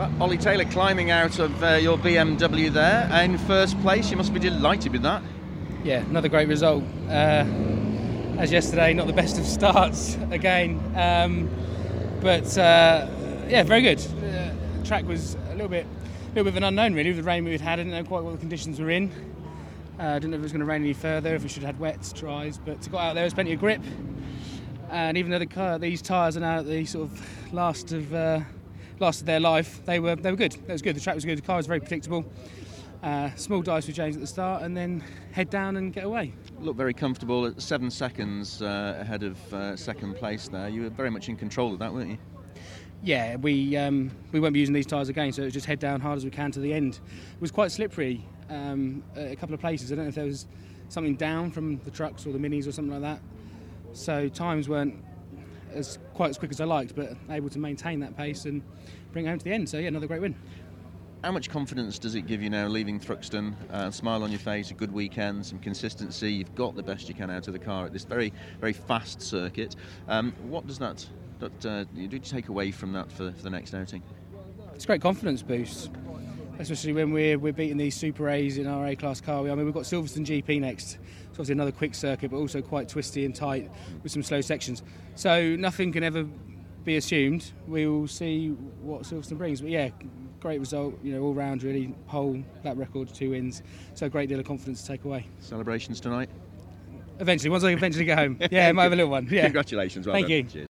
Well, Ollie Taylor climbing out of uh, your BMW there in first place. You must be delighted with that. Yeah, another great result. Uh, as yesterday, not the best of starts again, um, but uh, yeah, very good. Uh, track was a little bit, a little bit of an unknown really with the rain we'd had. I didn't know quite what the conditions were in. Uh, I didn't know if it was going to rain any further, if we should have had wets, dries, but to got out there, there's plenty of grip. And even though the car, these tyres are now at the sort of last of last of their life, they were they were good. That was good. The track was good. The car was very predictable. Uh, small dice with James at the start, and then head down and get away. Looked very comfortable at seven seconds uh, ahead of uh, second place there. You were very much in control of that, weren't you? Yeah, we um, we won't be using these tyres again, so it was just head down hard as we can to the end. It was quite slippery um, at a couple of places. I don't know if there was something down from the trucks or the minis or something like that. So times weren't as quite as quick as I liked, but able to maintain that pace and bring it home to the end. So yeah, another great win. How much confidence does it give you now leaving Thruxton? Uh, smile on your face, a good weekend, some consistency. You've got the best you can out of the car at this very, very fast circuit. Um, what does that, that uh, did you take away from that for, for the next outing? It's a great confidence boost, especially when we're, we're beating these Super A's in our A class car. I mean, we've got Silverstone GP next. It's obviously another quick circuit, but also quite twisty and tight with some slow sections. So nothing can ever be assumed. We will see what Silverstone brings. But yeah, great result, you know, all round really. Whole lap record, two wins. So a great deal of confidence to take away. Celebrations tonight? Eventually, once I eventually get home. Yeah, I might have a little one. Yeah. Congratulations. Well Thank done. you. Cheers.